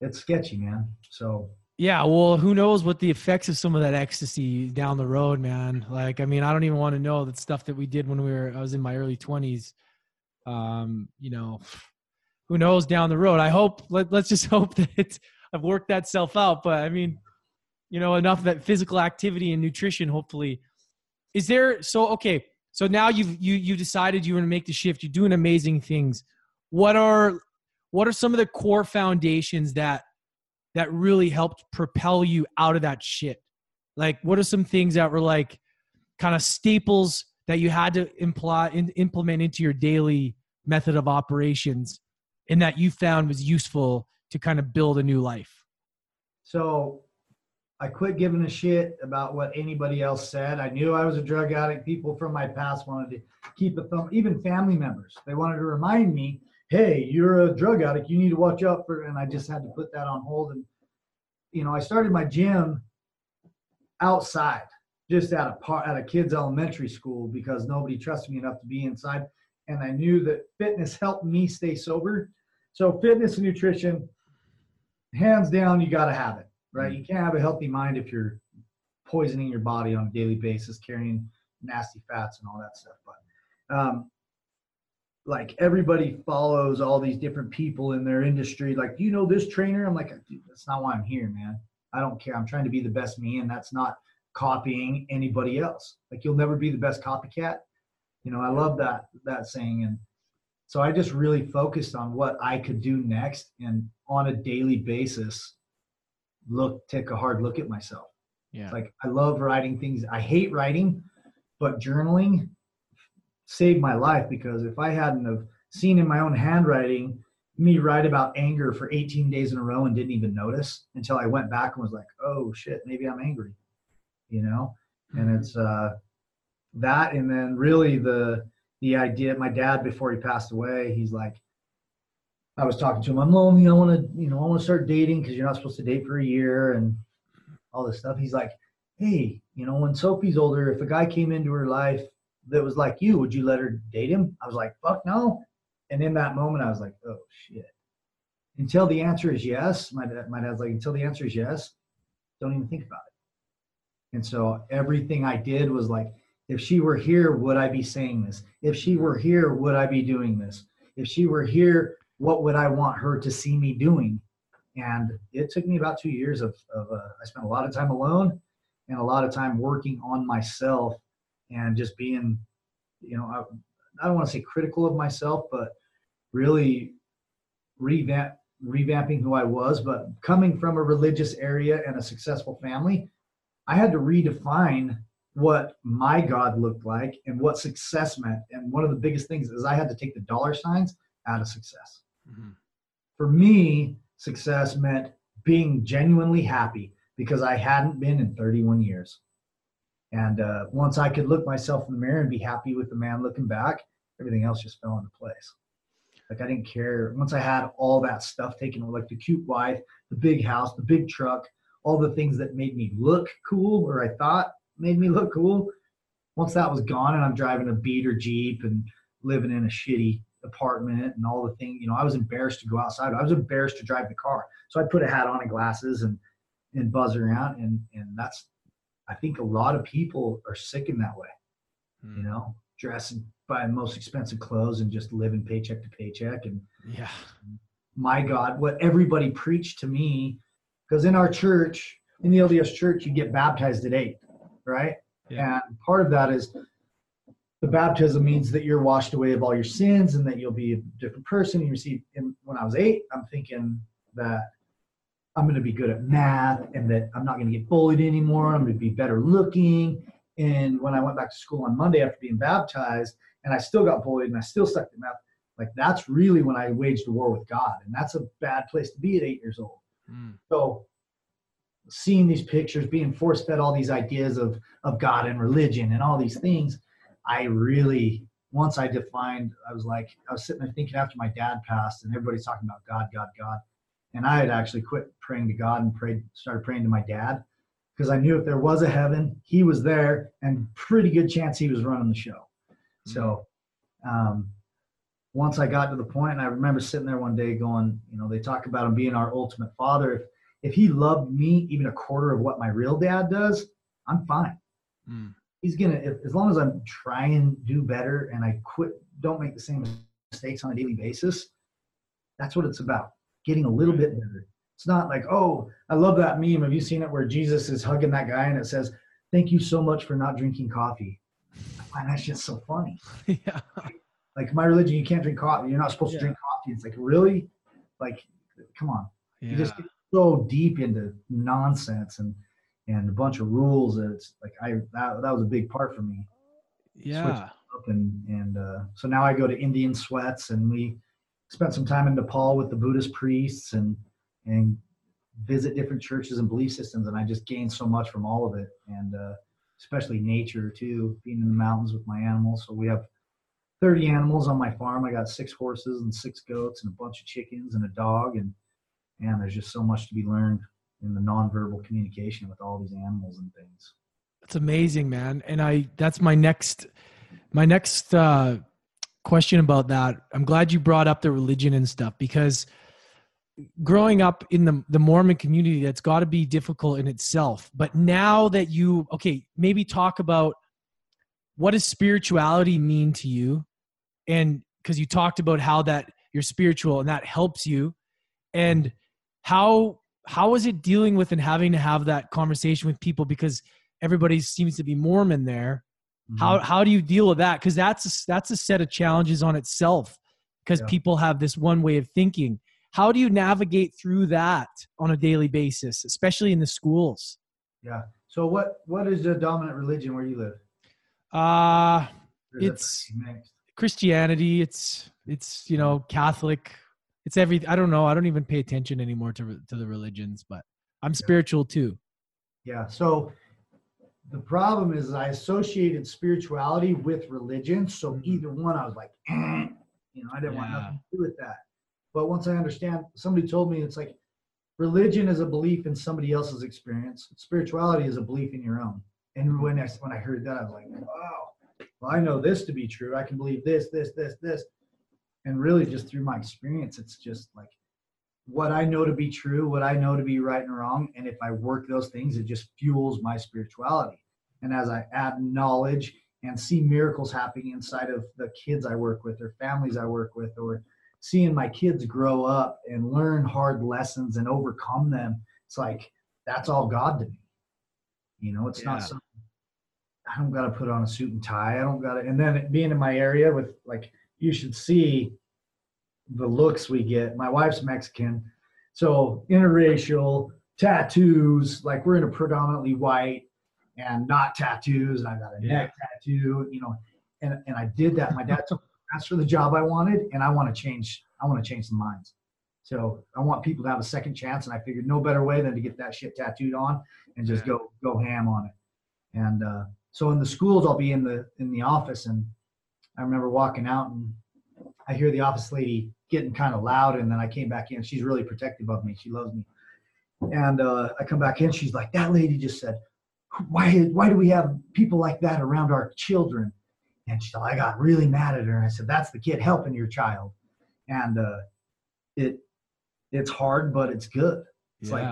S3: It's sketchy, man. So
S2: Yeah, well, who knows what the effects of some of that ecstasy down the road, man. Like, I mean, I don't even want to know that stuff that we did when we were I was in my early 20s. Um, you know, who knows down the road. I hope let, let's just hope that I've worked that self out, but I mean, you know, enough that physical activity and nutrition hopefully. Is there so okay, so now you've you you decided you want to make the shift. You're doing amazing things. What are what are some of the core foundations that that really helped propel you out of that shit? Like, what are some things that were like kind of staples that you had to imply, in, implement into your daily method of operations and that you found was useful to kind of build a new life?
S3: So I quit giving a shit about what anybody else said. I knew I was a drug addict. People from my past wanted to keep a thumb, even family members. They wanted to remind me, hey, you're a drug addict. You need to watch out for, and I just had to put that on hold. And, you know, I started my gym outside, just at a part at a kid's elementary school because nobody trusted me enough to be inside. And I knew that fitness helped me stay sober. So fitness and nutrition, hands down, you got to have it right? You can't have a healthy mind if you're poisoning your body on a daily basis, carrying nasty fats and all that stuff. But um, like everybody follows all these different people in their industry. Like, you know this trainer? I'm like, Dude, that's not why I'm here, man. I don't care. I'm trying to be the best me, and that's not copying anybody else. Like, you'll never be the best copycat. You know, I love that that saying, and so I just really focused on what I could do next, and on a daily basis look take a hard look at myself
S2: Yeah.
S3: like i love writing things i hate writing but journaling saved my life because if I hadn't have seen in my own handwriting me write about anger for 18 days in a row and didn't even notice until I went back and was like, oh shit, maybe I'm angry, you know? And
S2: Mm-hmm.
S3: it's uh, that, and then really the the idea. My dad, before he passed away, he's like, I was talking to him. I'm lonely. I want to, you know, I want to start dating because you're not supposed to date for a year and all this stuff. He's like, hey, you know, when Sophie's older, if a guy came into her life that was like you, would you let her date him? I was like, fuck no. And in that moment, I was like, oh shit. Until the answer is yes, my dad, my dad's like, until the answer is yes, don't even think about it. And so everything I did was like, if she were here, would I be saying this? If she were here, would I be doing this? If she were here, what would I want her to see me doing? And it took me about two years of, of uh, I spent a lot of time alone and a lot of time working on myself and just being, you know, I, I don't want to say critical of myself, but really revamp, revamping who I was. But coming from a religious area and a successful family, I had to redefine what my God looked like and what success meant. And one of the biggest things is I had to take the dollar signs out of success.
S2: Mhm.
S3: For me, success meant being genuinely happy because I hadn't been in 31 years. And uh, once I could look myself in the mirror and be happy with the man looking back, everything else just fell into place. Like I didn't care. Once I had all that stuff taken, like the cute wife, the big house, the big truck, all the things that made me look cool or I thought made me look cool. Once that was gone and I'm driving a beat or Jeep and living in a shitty apartment and all the things, you know, I was embarrassed to go outside. I was embarrassed to drive the car. So I put a hat on and glasses and and buzz around and and that's I think a lot of people are sick in that way, hmm. you know, dressing buying the most expensive clothes and just living paycheck to paycheck and
S2: Yeah.
S3: my God, what everybody preached to me, because in our church, in the LDS church, you get baptized at eight, right?
S2: Yeah.
S3: And part of that is the baptism means that you're washed away of all your sins and that you'll be a different person. You receive, and when I was eight, I'm thinking that I'm going to be good at math and that I'm not going to get bullied anymore. I'm going to be better looking. And when I went back to school on Monday after being baptized, and I still got bullied and I still sucked at math, like that's really when I waged a war with God. And that's a bad place to be at eight years old.
S2: Mm.
S3: So seeing these pictures, being force fed all these ideas of of God and religion and all these things, I really once I defined, I was like, I was sitting there thinking after my dad passed, and everybody's talking about God, God, God, and I had actually quit praying to God and prayed, started praying to my dad, because I knew if there was a heaven, he was there, and pretty good chance he was running the show. So, um, once I got to the point, and I remember sitting there one day going, you know, they talk about him being our ultimate father. If if he loved me even a quarter of what my real dad does, I'm fine.
S2: Mm.
S3: He's gonna, if, as long as I'm trying to do better and I quit, don't make the same mistakes on a daily basis. That's what it's about. Getting a little bit better. It's not like, oh, I love that meme. Have you seen it where Jesus is hugging that guy and it says, "Thank you so much for not drinking coffee." I find that's just so funny
S2: yeah.
S3: like my religion you can't drink coffee you're not supposed
S2: Yeah.
S3: to drink coffee it's like really like come on
S2: Yeah.
S3: you just get so deep into nonsense and and a bunch of rules that it's like i that, that was a big part for me
S2: Yeah.
S3: up and and uh, so now i go to indian sweats and we spent some time in nepal with the buddhist priests and and visit different churches and belief systems and i just gained so much from all of it and uh, especially nature too being in the mountains with my animals. So we have 30 animals on my farm. I got six horses and six goats and a bunch of chickens and a dog and and there's just so much to be learned in the nonverbal communication with all these animals and things.
S2: That's amazing, man. And I that's my next my next uh question about that. I'm glad you brought up the religion and stuff because growing up in the the Mormon community that's got to be difficult in itself. But now that you okay, maybe talk about what does spirituality mean to you? And because you talked about how that you're spiritual and that helps you and how how is it dealing with and having to have that conversation with people because everybody seems to be Mormon there. How how do you deal with that? Because that's a, that's a set of challenges on itself. Because
S3: Yeah.
S2: people have this one way of thinking. How do you navigate through that on a daily basis, especially in the schools?
S3: yeah so what what is the dominant religion where you live
S2: Uh
S3: Or is it
S2: It's? Christianity. It's it's you know Catholic. It's every. I don't know. I don't even pay attention anymore to to the religions, but I'm spiritual too.
S3: Yeah. So the problem is I associated spirituality with religion. So
S2: Mhm.
S3: either one, I was like, eh, you know, I didn't want nothing to do with that. But once I understand, somebody told me it's like religion is a belief in somebody else's experience. Spirituality is a belief in your own. And when I when I heard that, I was like, wow. Well, I know this to be true. I can believe this, this, this, this. And really, just through my experience, it's just like what I know to be true, what I know to be right and wrong. And if I work those things, it just fuels my spirituality. And as I add knowledge and see miracles happening inside of the kids I work with or families I work with, or seeing my kids grow up and learn hard lessons and overcome them, it's like that's all God to me. You know, it's
S2: Yeah.
S3: not something I don't got to put on a suit and tie. I don't got to, and then being in my area with like, you should see the looks we get. My wife's Mexican, so interracial tattoos. Like we're in a predominantly white and not tattoos. And I got a
S2: Yeah.
S3: neck tattoo, you know, and and I did that. My dad took asked for the job I wanted, and I want to change. I want to change the minds. So I want people to have a second chance, and I figured no better way than to get that shit tattooed on and just
S2: Yeah.
S3: go go ham on it. And uh, so in the schools, I'll be in the in the office, and I remember walking out and I hear the office lady getting kind of loud, and then I came back in. She's really protective of me. She loves me. And uh, I come back in. She's like, "That lady just said, why why do we have people like that around our children?" And she, I got really mad at her, and I said, "That's the kid helping your child." And uh, it it's hard, but it's good. It's like.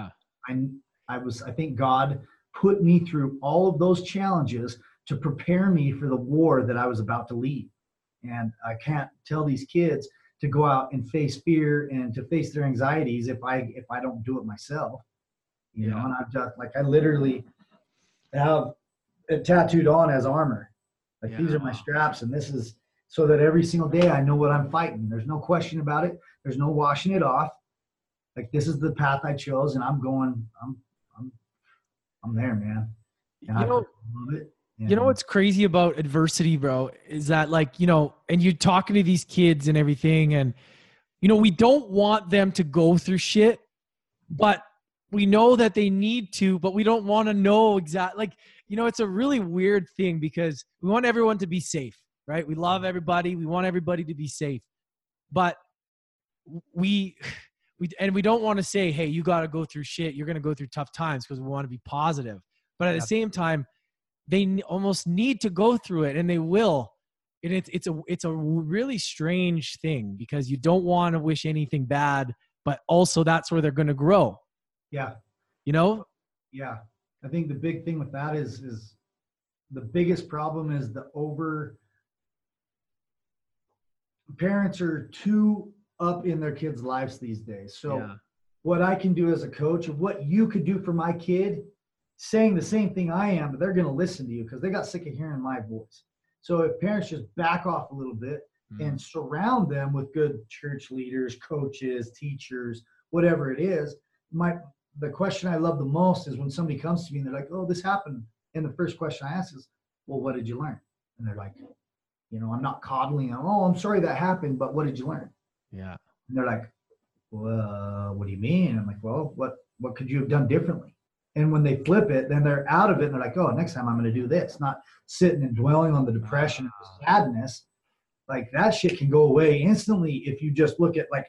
S3: I I was I think God put me through all of those challenges to prepare me for the war that I was about to lead. And I can't tell these kids to go out and face fear and to face their anxieties if I if I don't do it myself. You know, and I've just like I literally have it tattooed on as armor. Like these are my straps and this is so that every single day I know what I'm fighting. There's no question about it. There's no washing it off. Like this is the path I chose and I'm going I'm I'm I'm there, man. And
S2: You
S3: I
S2: know,
S3: love it.
S2: You know what's crazy about adversity, bro, is that like, you know, and you're talking to these kids and everything, and you know, we don't want them to go through shit, but we know that they need to, but we don't want to know exactly like, you know, it's a really weird thing because we want everyone to be safe, right? We love everybody, we want everybody to be safe. But we we and we don't want to say, hey, you gotta go through shit, you're gonna go through tough times because we want to be positive. But at
S3: Yeah.
S2: the same time, they almost need to go through it and they will and it's it's a it's a really strange thing because you don't want to wish anything bad but also that's where they're going to grow
S3: yeah,
S2: you know
S3: yeah. I think the big thing with that is is the biggest problem is the over parents are too up in their kids' lives these days. So yeah. what I can do as a coach and what you could do for my kid, saying the same thing I am, but they're going to listen to you because they got sick of hearing my voice. So if parents just back off a little bit
S2: Mm.
S3: and surround them with good church leaders, coaches, teachers, whatever it is, my the question I love the most is when somebody comes to me and they're like, "Oh, this happened," and the first question I ask is, "Well, what did you learn?" And they're like, "You know, I'm not coddling them. Oh, I'm sorry that happened, but what did you learn?"
S2: yeah
S3: And they're like, well, what do you mean? I'm like, well, what what could you have done differently? And when they flip it, then they're out of it and they're like, oh, next time I'm going to do this, not sitting and dwelling on the depression and the ah. sadness. Like that shit can go away instantly if you just look at like,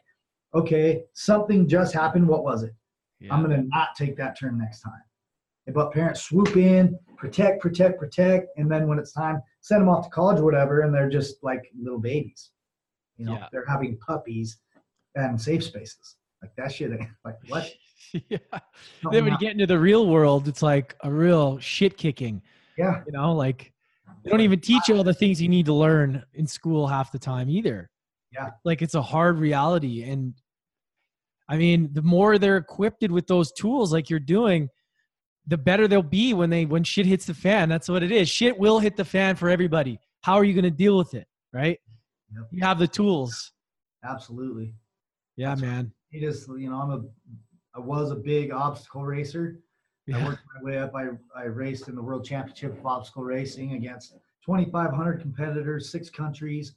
S3: okay, something just happened. What was it?
S2: Yeah
S3: I'm going to not take that turn next time. But parents swoop in, protect, protect, protect, and then when it's time, send them off to college or whatever, and they're just like little babies. You know,
S2: Yeah.
S3: they're having puppies and safe spaces. Like that shit. Like what?
S2: yeah
S3: No,
S2: then when you get into the real world it's like a real shit kicking
S3: yeah,
S2: you know like they don't even teach you all the things you need to learn in school half the time either
S3: Yeah.
S2: like it's a hard reality and i mean the more they're equipped with those tools like you're doing the better they'll be when they when shit hits the fan that's what it is shit will hit the fan for everybody how are you going to deal with it right
S3: Yep.
S2: you have the tools
S3: absolutely.
S2: yeah
S3: That's
S2: man
S3: just, You know, I'm a. I was a big obstacle racer. I worked my way up. I I raced in the world championship of obstacle racing against 2,500 competitors, six countries.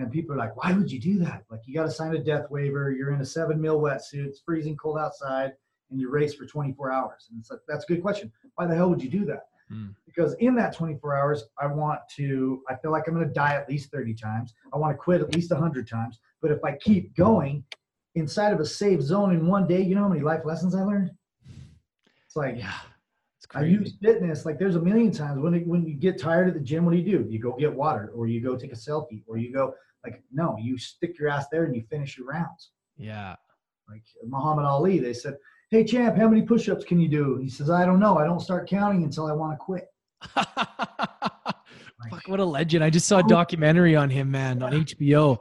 S3: And people are like, why would you do that? Like, you got to sign a death waiver. You're in a seven mil wetsuit. It's freezing cold outside, and you race for 24 hours. And it's like, that's a good question. Why the hell would you do that?
S2: Mm.
S3: Because in that 24 hours, I want to, I feel like I'm going to die at least 30 times. I want to quit at least 100 times. But if I keep going inside of a safe zone in one day, you know how many life lessons I learned? It's like,
S2: Yeah. It's
S3: I use fitness like there's a million times when it, when you get tired at the gym, what do you do? You go get water, or you go take a selfie, or you go like no, you stick your ass there and you finish your rounds.
S2: yeah.
S3: Like Muhammad Ali, they said, "Hey champ, how many push-ups can you do?" He says, "I don't know. I don't start counting until I want to quit." Like,
S2: Fuck, what a legend! I just saw a documentary on him, man, on HBO.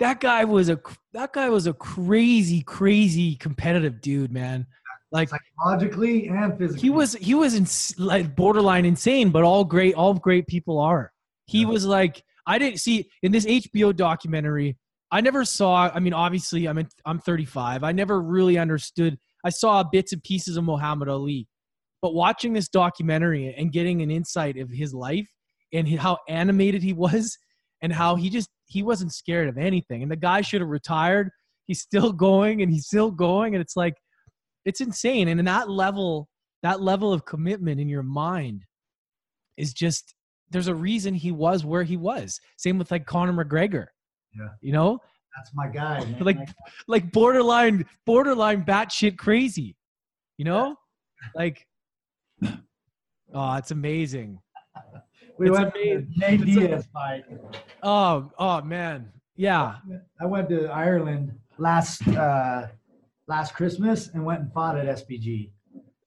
S2: That guy was a that guy was a crazy, crazy competitive dude, man. Like
S3: psychologically and physically,
S2: he was he was in, like borderline insane, but all great all great people are. He
S3: Yeah.
S2: was like I didn't see in this HBO documentary. I never saw. I mean, obviously, I'm in, I'm 35. I never really understood. I saw bits and pieces of Muhammad Ali, but watching this documentary and getting an insight of his life and how animated he was, and how he just he wasn't scared of anything. And the guy should have retired. He's still going, and he's still going, and it's like it's insane. And in that level, that level of commitment in your mind is just there's a reason he was where he was. Same with like Conor McGregor.
S3: Yeah.
S2: You know,
S3: that's my guy. man.
S2: Like, like borderline, borderline batshit crazy. You know, like, oh, it's amazing.
S3: we
S2: it's
S3: went to
S2: amazing.
S3: Nate Diaz fight.
S2: Oh, oh man, yeah.
S3: I went to Ireland last uh, last Christmas and went and fought at SBG.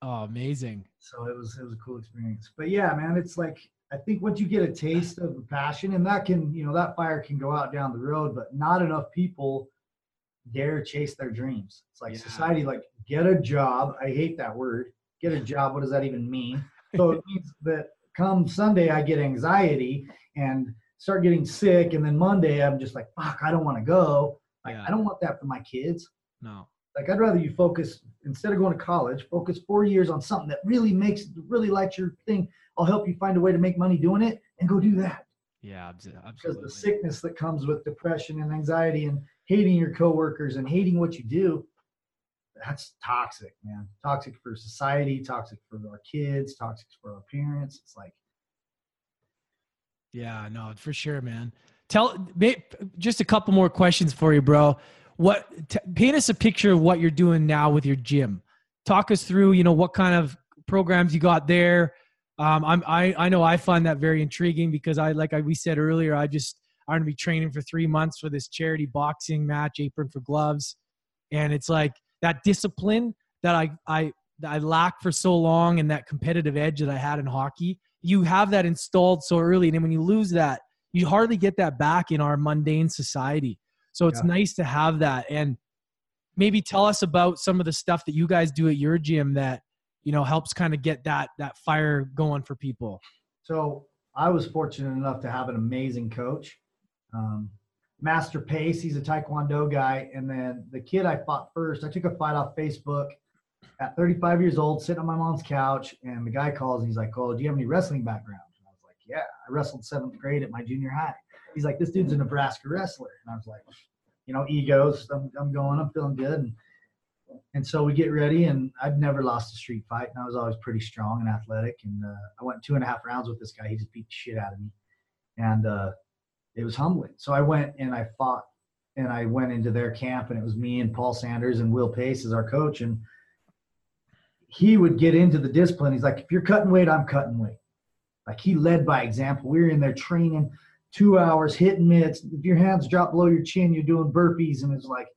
S2: Oh, amazing.
S3: So it was it was a cool experience. But yeah, man, it's like I think once you get a taste of the passion, and that can you know that fire can go out down the road, but not enough people dare chase their dreams. It's like
S2: Yeah.
S3: society, like get a job. I hate that word. Get a job. What does that even mean? So it means that come Sunday I get anxiety and start getting sick, and then Monday I'm just like, fuck, I don't want to go. Like
S2: Yeah.
S3: I don't want that for my kids.
S2: No.
S3: Like I'd rather you focus instead of going to college, focus four years on something that really makes really likes your thing. I'll help you find a way to make money doing it and go do that.
S2: Yeah, abs-
S3: Because
S2: absolutely.
S3: the sickness that comes with depression and anxiety and hating your coworkers and hating what you do, that's toxic, man. Toxic for society, toxic for our kids, toxic for our parents. It's like
S2: Yeah, no, for sure, man. Tell just a couple more questions for you, bro. What t- paint us a picture of what you're doing now with your gym. Talk us through, you know, what kind of programs you got there. Um, I'm, I I know I find that very intriguing because I like I, we said earlier, I just I'm gonna be training for three months for this charity boxing match, apron for gloves, and it's like that discipline that I I that I lacked for so long and that competitive edge that I had in hockey you have that installed so early. And then when you lose that you hardly get that back in our mundane society. So it's
S3: Yeah.
S2: nice to have that. And maybe tell us about some of the stuff that you guys do at your gym that you know helps kind of get that that fire going for people
S3: So I was fortunate enough to have an amazing coach, um, Master Pace. He's a Taekwondo guy, and then the kid I fought first. I took a fight off Facebook at 35 years old, sitting on my mom's couch, and the guy calls. And he's like, "Oh, do you have any wrestling background?" And I was like, "Yeah, I wrestled seventh grade at my junior high." He's like, "This dude's a Nebraska wrestler," and I was like, "You know, egos. I'm, I'm going. I'm feeling good." And, and so we get ready, and I'd never lost a street fight, and I was always pretty strong and athletic. And uh, I went two and a half rounds with this guy. He just beat the shit out of me, and uh, it was humbling. So I went and I fought, and I went into their camp, and it was me and Paul Sanders and Will Pace as our coach, and he would get into the discipline. He's like, if you're cutting weight, I'm cutting weight. Like he led by example. We were in there training two hours, hitting mitts. If your hands drop below your chin, you're doing burpees, and it's like,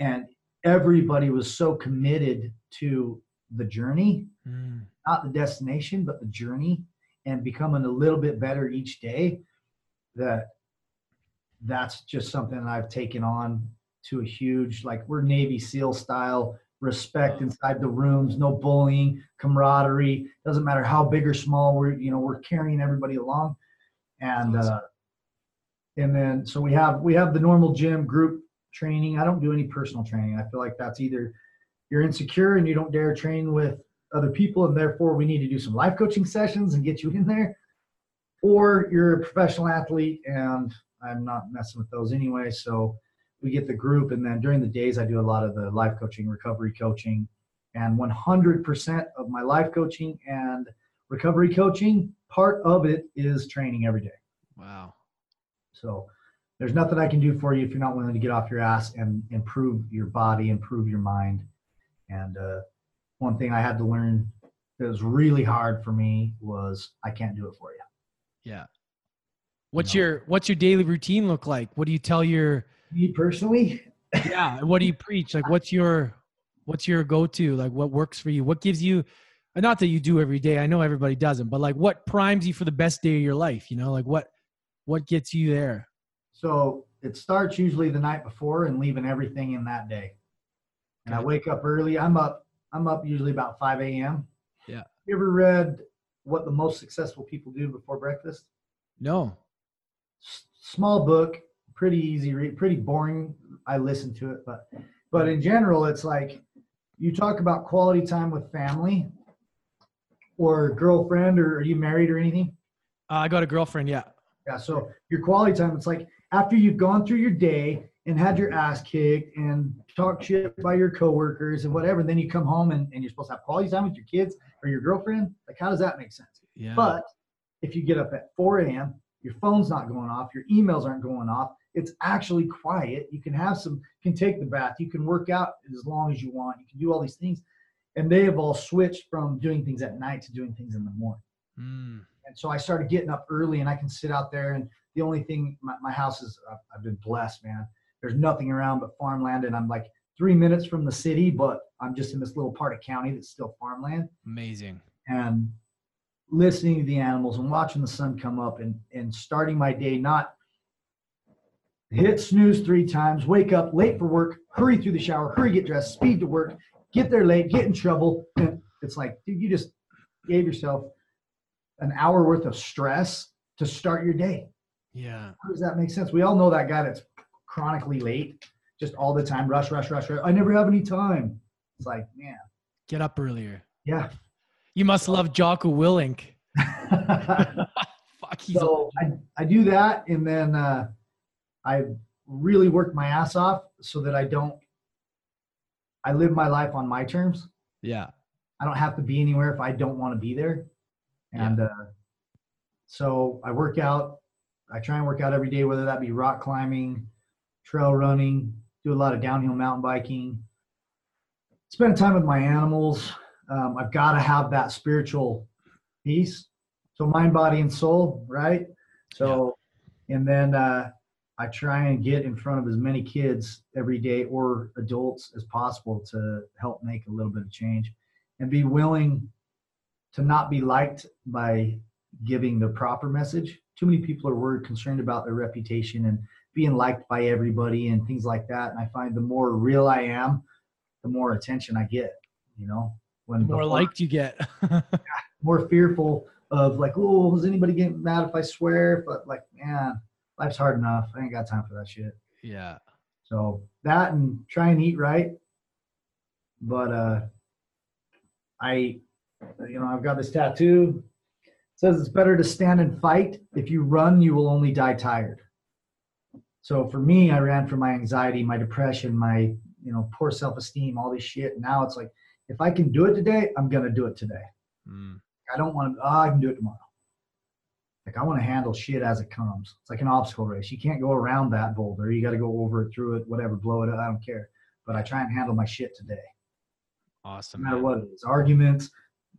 S3: and everybody was so committed to the journey,
S2: Mm.
S3: not the destination, but the journey, and becoming a little bit better each day. That that's just something that I've taken on to a huge, like we're Navy SEAL style respect inside the rooms, no bullying, camaraderie. Doesn't matter how big or small we're, you know, we're carrying everybody along. And
S2: Awesome.
S3: uh, and then so we have we have the normal gym group training. I don't do any personal training. I feel like that's either you're insecure and you don't dare train with other people, and therefore we need to do some life coaching sessions and get you in there. or you're a professional athlete, and I'm not messing with those anyway. So we get the group, and then during the days, I do a lot of the life coaching, recovery coaching, and 100% of my life coaching and recovery coaching, part of it is training every day.
S2: Wow.
S3: So there's nothing I can do for you if you're not willing to get off your ass and improve your body, improve your mind. And uh, one thing I had to learn that was really hard for me was I can't do it for you.
S2: Yeah. What's no. your What's your daily routine look like? What do you tell your
S3: me personally?
S2: yeah. What do you preach? Like, what's your What's your go to? Like, what works for you? What gives you not that you do every day. I know everybody doesn't, but like what primes you for the best day of your life? You know, like what what gets you there?
S3: So it starts usually the night before and leaving everything in that day. And. I wake up early. I'm up. I'm up usually about 5 a.m.
S2: Yeah.
S3: You ever read what the most successful people do before breakfast?
S2: No.
S3: S- small book, pretty easy read, pretty boring. I listen to it, but but in general, it's like you talk about quality time with family or girlfriend, or are you married or anything?
S2: Uh, I got a girlfriend. Yeah.
S3: Yeah. So your quality time, it's like after you've gone through your day and had your ass kicked and talked shit by your coworkers and whatever, then you come home and, and you're supposed to have quality time with your kids or your girlfriend. Like, how does that make sense?
S2: Yeah.
S3: But if you get up at 4 a.m., your phone's not going off, your emails aren't going off, it's actually quiet. You can have some, can take the bath, you can work out as long as you want, you can do all these things and they have all switched from doing things at night to doing things in the morning.
S2: Mm.
S3: And so I started getting up early, and I can sit out there. And the only thing, my, my house is, I've, I've been blessed, man. There's nothing around but farmland, and I'm like three minutes from the city, but I'm just in this little part of county that's still farmland.
S2: Amazing.
S3: And listening to the animals and watching the sun come up and, and starting my day, not hit snooze three times, wake up late for work, hurry through the shower, hurry get dressed, speed to work, get there late, get in trouble. It's like, dude, you just gave yourself an hour worth of stress to start your day.
S2: Yeah.
S3: How does that make sense? We all know that guy that's chronically late, just all the time, rush, rush, rush, rush. I never have any time. It's like, man.
S2: Get up earlier.
S3: Yeah.
S2: You must love Jocko Willink.
S3: Fuck, so I, I do that and then uh, I really work my ass off so that I don't I live my life on my terms.
S2: Yeah.
S3: I don't have to be anywhere if I don't want to be there. And yeah. uh, so I work out. I try and work out every day, whether that be rock climbing, trail running, do a lot of downhill mountain biking, spend time with my animals. Um, I've got to have that spiritual piece. So mind, body, and soul, right? So, yeah. and then uh, I try and get in front of as many kids every day or adults as possible to help make a little bit of change and be willing to not be liked by giving the proper message. Too many people are worried, concerned about their reputation and being liked by everybody and things like that. And I find the more real I am, the more attention I get, you know,
S2: when the more before, liked you get,
S3: more fearful of like, oh, is anybody getting mad if I swear? But like, man, life's hard enough. I ain't got time for that shit.
S2: Yeah.
S3: So that and try and eat right. But uh I you know, I've got this tattoo. Says it's better to stand and fight. If you run, you will only die tired. So for me, I ran from my anxiety, my depression, my you know, poor self-esteem, all this shit. Now it's like, if I can do it today, I'm gonna do it today. Mm. I don't want to. Oh, I can do it tomorrow. Like I want to handle shit as it comes. It's like an obstacle race. You can't go around that boulder. You got to go over it, through it, whatever, blow it up. I don't care. But I try and handle my shit today.
S2: Awesome.
S3: No matter man. what it is, arguments,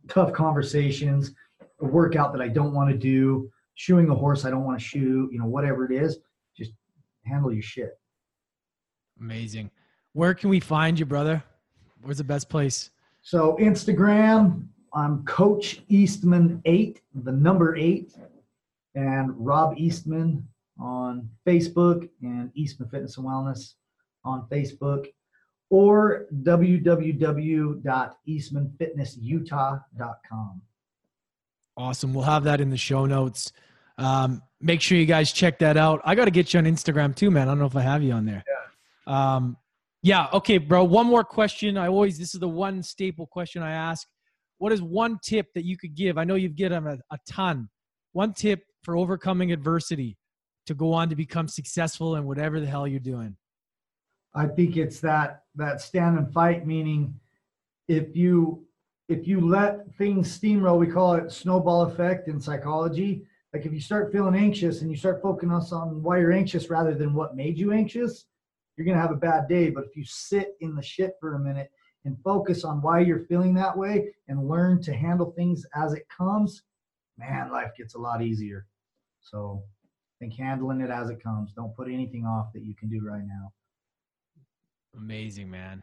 S3: tough conversations, a workout that I don't want to do, shoeing a horse I don't want to shoe. You know, whatever it is, just handle your shit.
S2: Amazing. Where can we find you, brother? Where's the best place?
S3: So Instagram, I'm Coach Eastman eight, the number eight and Rob Eastman on Facebook and Eastman Fitness and Wellness on Facebook or www.eastmanfitnessutah.com.
S2: Awesome. We'll have that in the show notes. Um, make sure you guys check that out. I got to get you on Instagram too, man. I don't know if I have you on there.
S3: Yeah.
S2: Um, yeah. Okay, bro. One more question. I always, this is the one staple question I ask. What is one tip that you could give? I know you've given a, a ton. One tip for overcoming adversity to go on to become successful in whatever the hell you're doing?
S3: I think it's that that stand and fight meaning if you if you let things steamroll, we call it snowball effect in psychology. Like if you start feeling anxious and you start focusing on why you're anxious rather than what made you anxious, you're gonna have a bad day. But if you sit in the shit for a minute and focus on why you're feeling that way and learn to handle things as it comes, man, life gets a lot easier. So think handling it as it comes. Don't put anything off that you can do right now.
S2: Amazing, man.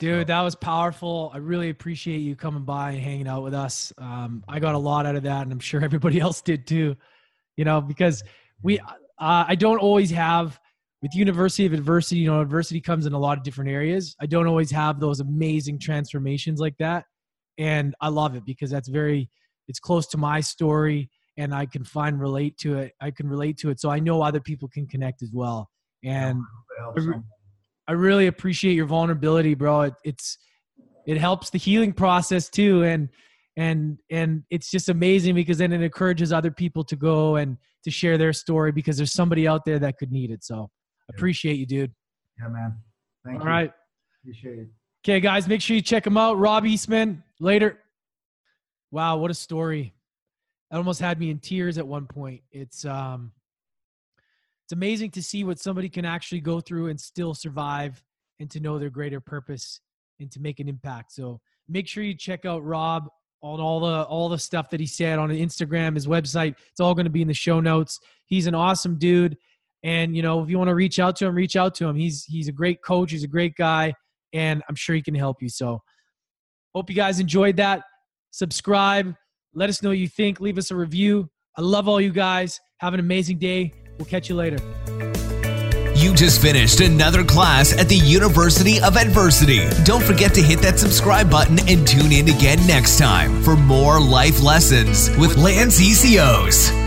S2: Dude, that was powerful. I really appreciate you coming by and hanging out with us. Um, I got a lot out of that, and I'm sure everybody else did too. You know, because we, uh, I don't always have with University of Adversity. You know, adversity comes in a lot of different areas. I don't always have those amazing transformations like that, and I love it because that's very, it's close to my story, and I can find relate to it. I can relate to it, so I know other people can connect as well. And I really appreciate your vulnerability, bro. It, it's it helps the healing process too, and and and it's just amazing because then it encourages other people to go and to share their story because there's somebody out there that could need it. So yeah. appreciate you, dude.
S3: Yeah, man.
S2: Thank All you. All right.
S3: Appreciate it.
S2: Okay, guys, make sure you check him out. Rob Eastman. Later. Wow, what a story. It almost had me in tears at one point. It's um it's amazing to see what somebody can actually go through and still survive and to know their greater purpose and to make an impact. So make sure you check out Rob on all the all the stuff that he said on Instagram, his website. It's all going to be in the show notes. He's an awesome dude. And you know, if you want to reach out to him, reach out to him. He's he's a great coach, he's a great guy, and I'm sure he can help you. So hope you guys enjoyed that. Subscribe, let us know what you think, leave us a review. I love all you guys. Have an amazing day. We'll catch you later.
S1: You just finished another class at the University of Adversity. Don't forget to hit that subscribe button and tune in again next time for more life lessons with Lance ECOs.